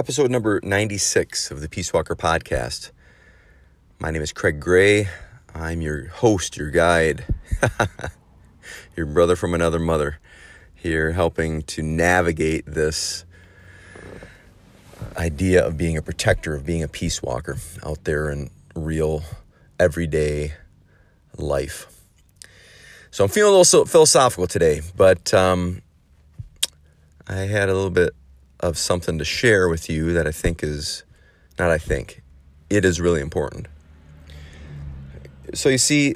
episode number 96 of the Peace Walker podcast. My name is Craig Gray. I'm your host, your guide, your brother from another mother, here helping to navigate this idea of being a protector, of being a peace walker out there in real, everyday life. So I'm feeling a little philosophical today, but um, I had a little bit of something to share with you that I think is, not I think, it is really important. So you see,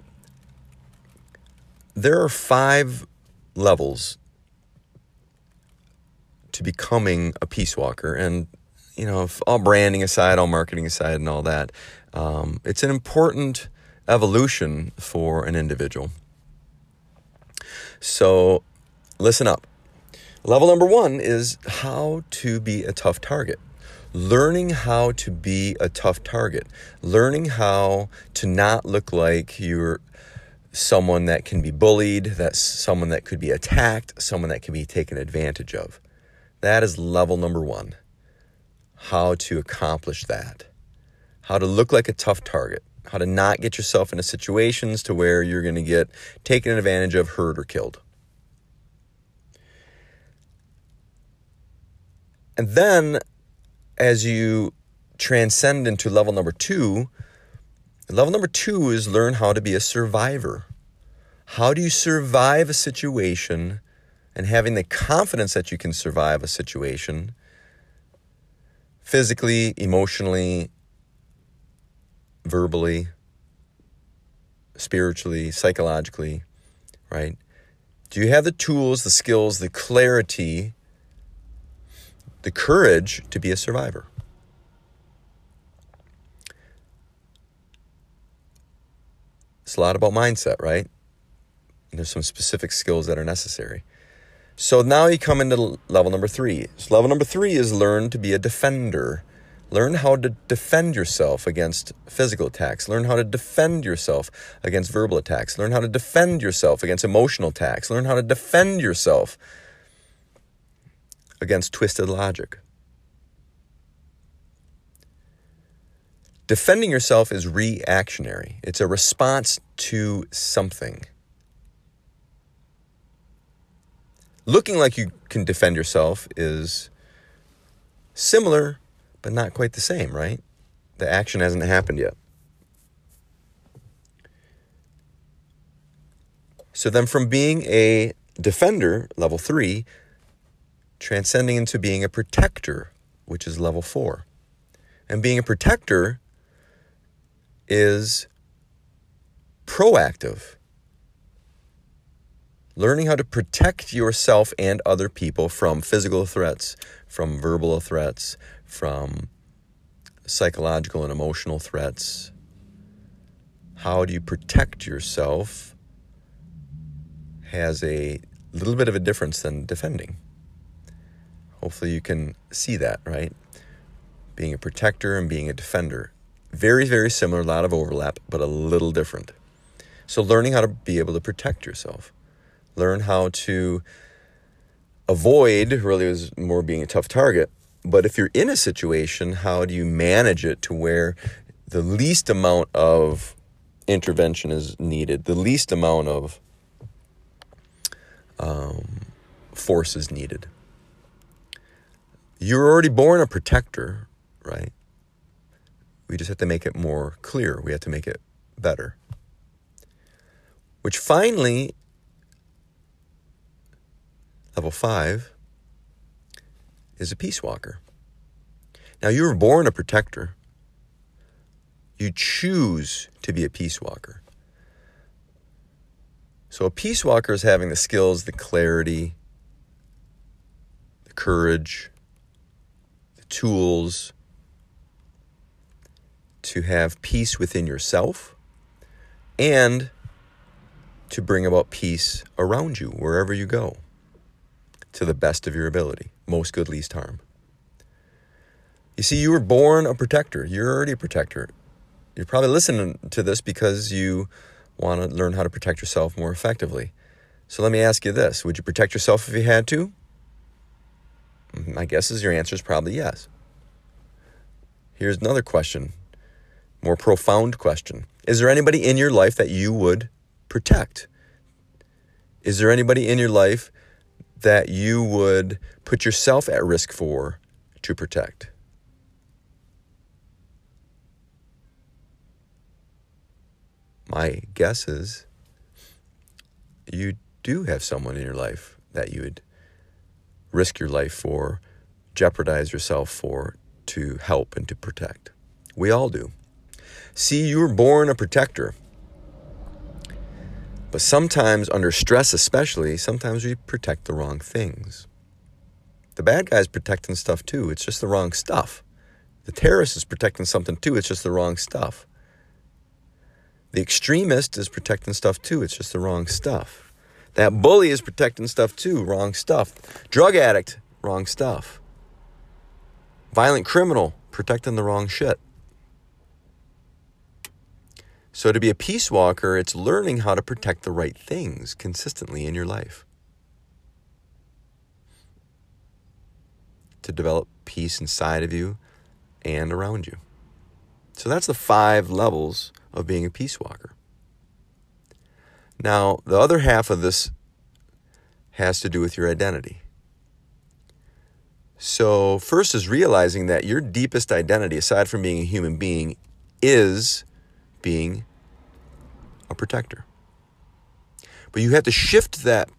there are five levels to becoming a peace walker. And, you know, all branding aside, all marketing aside, and all that, um, it's an important evolution for an individual. So listen up. Level number one is how to be a tough target. Learning how to be a tough target. Learning how to not look like you're someone that can be bullied, that's someone that could be attacked, someone that can be taken advantage of. That is level number one. How to accomplish that. How to look like a tough target. How to not get yourself into situations to where you're going to get taken advantage of, hurt, or killed. And then as you transcend into level number two, level number two is learn how to be a survivor. How do you survive a situation and having the confidence that you can survive a situation physically, emotionally, verbally, spiritually, psychologically, right? Do you have the tools, the skills, the clarity the courage to be a survivor. It's a lot about mindset, right? And there's some specific skills that are necessary. So now you come into level number three. So level number three is learn to be a defender. Learn how to defend yourself against physical attacks. Learn how to defend yourself against verbal attacks. Learn how to defend yourself against emotional attacks. Learn how to defend yourself against twisted logic. Defending yourself is reactionary, it's a response to something. Looking like you can defend yourself is similar, but not quite the same, right? The action hasn't happened yet. So then, from being a defender, level three, transcending into being a protector, which is level four. And being a protector is proactive. Learning how to protect yourself and other people from physical threats, from verbal threats, from psychological and emotional threats. How do you protect yourself has a little bit of a difference than defending. Hopefully, you can see that, right? Being a protector and being a defender. Very, very similar, a lot of overlap, but a little different. So, learning how to be able to protect yourself, learn how to avoid really is more being a tough target. But if you're in a situation, how do you manage it to where the least amount of intervention is needed, the least amount of um, force is needed? You're already born a protector, right? We just have to make it more clear. We have to make it better. Which finally, level five, is a peace walker. Now, you were born a protector. You choose to be a peace walker. So, a peace walker is having the skills, the clarity, the courage, tools to have peace within yourself and to bring about peace around you wherever you go to the best of your ability. Most good, least harm. You see, you were born a protector. You're already a protector. You're probably listening to this because you want to learn how to protect yourself more effectively. So let me ask you this Would you protect yourself if you had to? My guess is your answer is probably yes. Here's another question, more profound question. Is there anybody in your life that you would protect? Is there anybody in your life that you would put yourself at risk for to protect? My guess is you do have someone in your life that you would risk your life for, jeopardize yourself for, to help and to protect. We all do. See, you were born a protector. But sometimes, under stress especially, sometimes we protect the wrong things. The bad guy's protecting stuff too, it's just the wrong stuff. The terrorist is protecting something too, it's just the wrong stuff. The extremist is protecting stuff too, it's just the wrong stuff. That bully is protecting stuff too, wrong stuff. Drug addict, wrong stuff. Violent criminal, protecting the wrong shit. So, to be a peace walker, it's learning how to protect the right things consistently in your life. To develop peace inside of you and around you. So, that's the five levels of being a peace walker. Now, the other half of this has to do with your identity. So, first is realizing that your deepest identity, aside from being a human being, is being a protector. But you have to shift that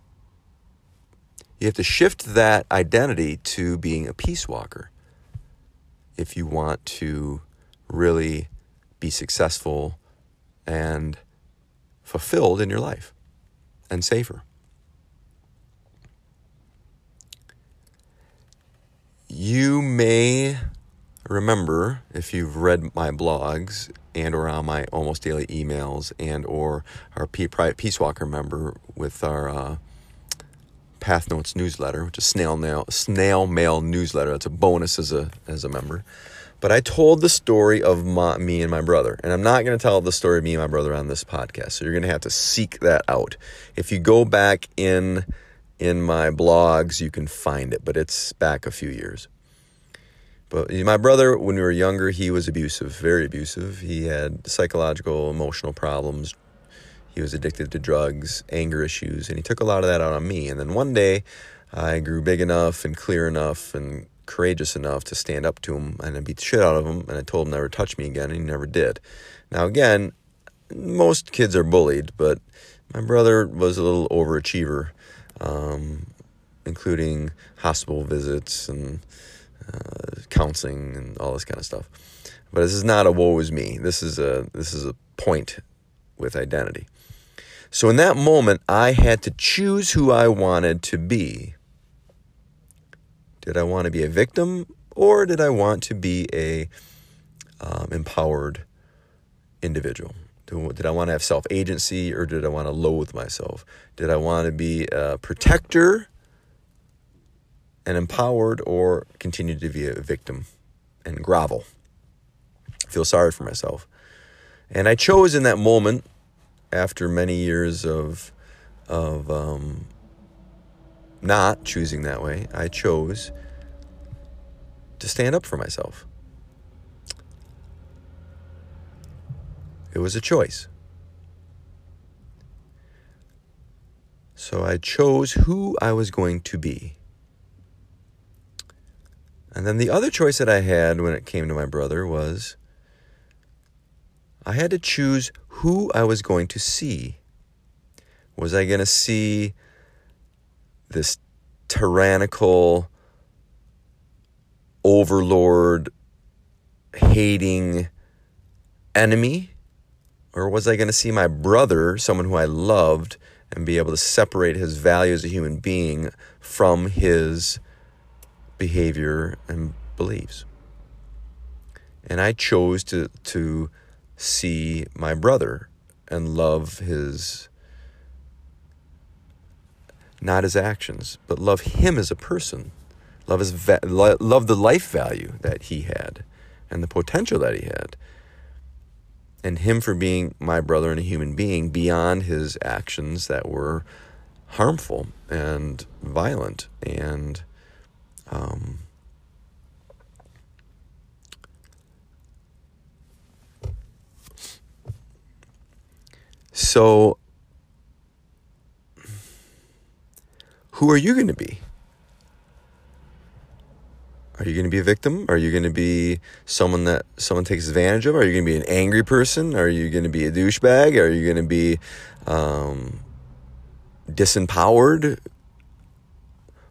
you have to shift that identity to being a peace walker if you want to really be successful and fulfilled in your life and safer. You may remember if you've read my blogs and or on my almost daily emails and or our peace walker member with our uh, path notes newsletter which is snail mail snail mail newsletter that's a bonus as a as a member but i told the story of my, me and my brother and i'm not going to tell the story of me and my brother on this podcast so you're going to have to seek that out if you go back in in my blogs you can find it but it's back a few years but my brother, when we were younger, he was abusive, very abusive. He had psychological, emotional problems. He was addicted to drugs, anger issues, and he took a lot of that out on me. And then one day, I grew big enough and clear enough and courageous enough to stand up to him and I beat the shit out of him. And I told him never touch me again, and he never did. Now, again, most kids are bullied, but my brother was a little overachiever, um, including hospital visits and uh, counseling and all this kind of stuff. But this is not a woe is me. This is a this is a point with identity. So in that moment, I had to choose who I wanted to be. Did I want to be a victim or did I want to be a um, empowered individual? Did I want to have self agency or did I want to loathe myself? Did I want to be a protector and empowered or continue to be a victim and grovel. Feel sorry for myself. And I chose in that moment, after many years of, of um, not choosing that way, I chose to stand up for myself. It was a choice. So I chose who I was going to be. And then the other choice that I had when it came to my brother was I had to choose who I was going to see. Was I going to see this tyrannical, overlord, hating enemy? Or was I going to see my brother, someone who I loved, and be able to separate his value as a human being from his behavior and beliefs. And I chose to to see my brother and love his not his actions, but love him as a person, love, his va- love the life value that he had and the potential that he had, and him for being my brother and a human being beyond his actions that were harmful and violent and um, so who are you going to be? Are you going to be a victim? Are you going to be someone that someone takes advantage of? Are you going to be an angry person? Are you going to be a douchebag? Are you going to be um, disempowered?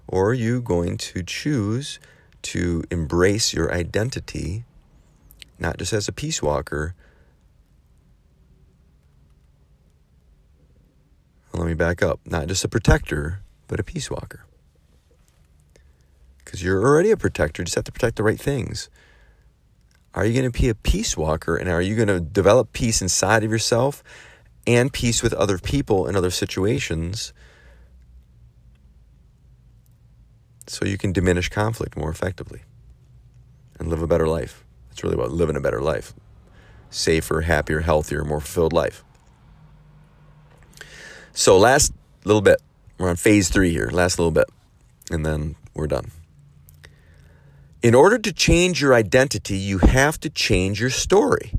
Or are you going to choose to embrace your identity, not just as a peace walker? Let me back up. Not just a protector, but a peace walker because you're already a protector. You just have to protect the right things. Are you going to be a peace walker and are you going to develop peace inside of yourself and peace with other people in other situations so you can diminish conflict more effectively and live a better life? That's really about living a better life. Safer, happier, healthier, more fulfilled life. So, last little bit. We're on phase three here. Last little bit. And then we're done. In order to change your identity, you have to change your story.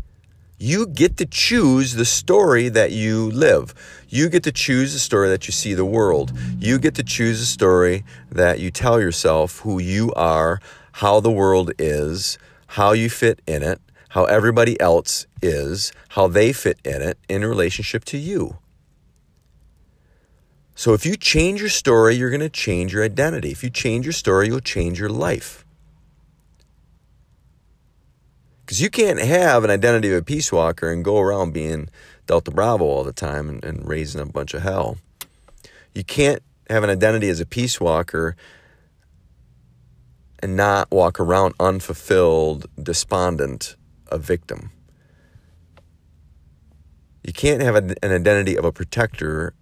You get to choose the story that you live. You get to choose the story that you see the world. You get to choose the story that you tell yourself who you are, how the world is, how you fit in it, how everybody else is, how they fit in it in relationship to you. So if you change your story, you're going to change your identity. If you change your story, you'll change your life. Because you can't have an identity of a peace walker and go around being Delta Bravo all the time and, and raising a bunch of hell. You can't have an identity as a peace walker and not walk around unfulfilled, despondent, a victim. You can't have an identity of a protector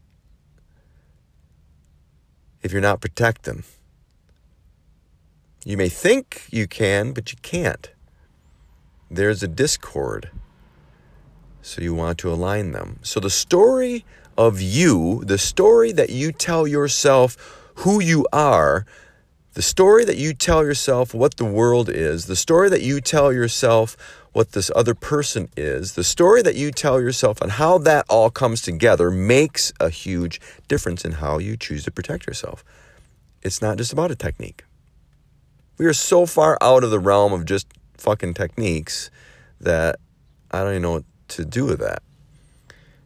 if you're not protecting. You may think you can, but you can't there's a discord. So you want to align them. So the story of you, the story that you tell yourself who you are, the story that you tell yourself what the world is, the story that you tell yourself what this other person is, the story that you tell yourself and how that all comes together makes a huge difference in how you choose to protect yourself. It's not just about a technique. We are so far out of the realm of just fucking techniques that I don't even know what to do with that.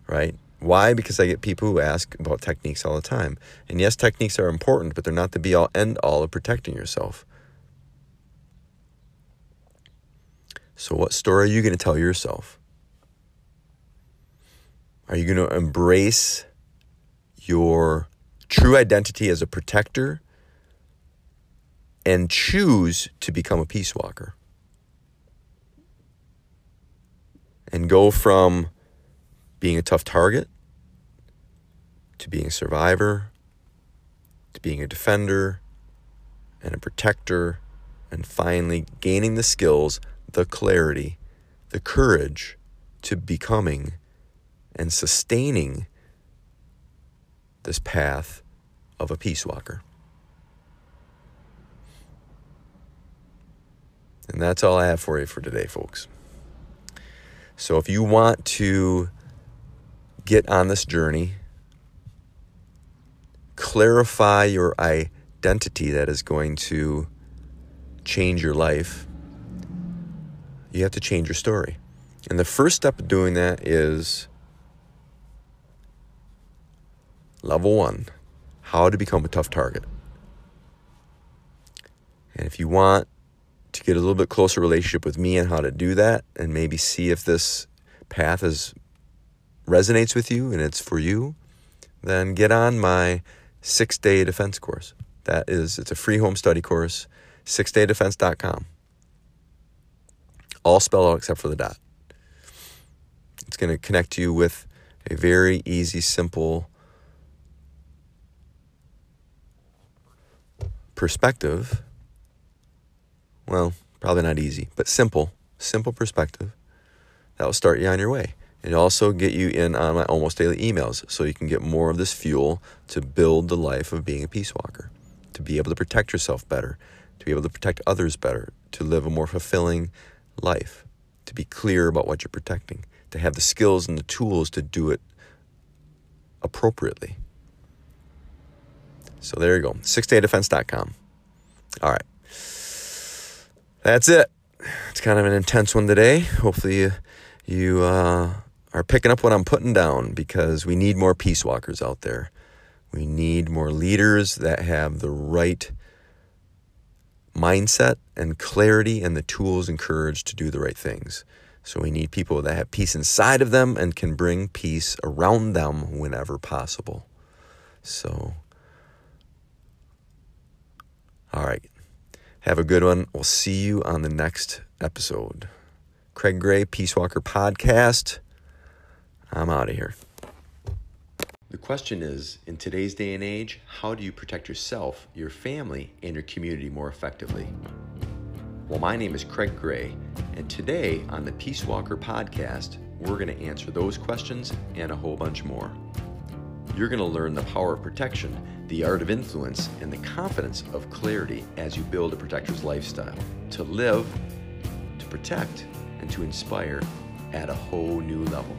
Right? Why? Because I get people who ask about techniques all the time. And yes, techniques are important, but they're not the be all end all of protecting yourself. So, what story are you going to tell yourself? Are you going to embrace your true identity as a protector and choose to become a peace walker? and go from being a tough target to being a survivor to being a defender and a protector and finally gaining the skills, the clarity, the courage to becoming and sustaining this path of a peace walker. And that's all I have for you for today, folks. So if you want to get on this journey, clarify your identity that is going to change your life, you have to change your story. And the first step of doing that is level one how to become a tough target. And if you want to get a little bit closer relationship with me and how to do that and maybe see if this path is resonates with you and it's for you, then get on my six day defense course. That is, it's a free home study course, sixdaydefense.com. All spelled out except for the dot. It's going to connect you with a very easy, simple perspective well, probably not easy, but simple, simple perspective that will start you on your way. And also get you in on my almost daily emails so you can get more of this fuel to build the life of being a peace walker, to be able to protect yourself better, to be able to protect others better, to live a more fulfilling life, to be clear about what you're protecting, to have the skills and the tools to do it appropriately. So there you go. Sixdaydefense.com. All right. That's it. It's kind of an intense one today. Hopefully you, you uh, are picking up what I'm putting down because we need more peace walkers out there. We need more leaders that have the right mindset and clarity and the tools and courage to do the right things. So we need people that have peace inside of them and can bring peace around them whenever possible. So, all right. Have a good one. We'll see you on the next episode. Craig Gray, Peace Walker Podcast. I'm out of here. The question is in today's day and age, how do you protect yourself, your family, and your community more effectively? Well, my name is Craig Gray, and today on the Peace Walker podcast, we're going to answer those questions and a whole bunch more. You're going to learn the power of protection, the art of influence, and the confidence of clarity as you build a protector's lifestyle to live, to protect, and to inspire at a whole new level.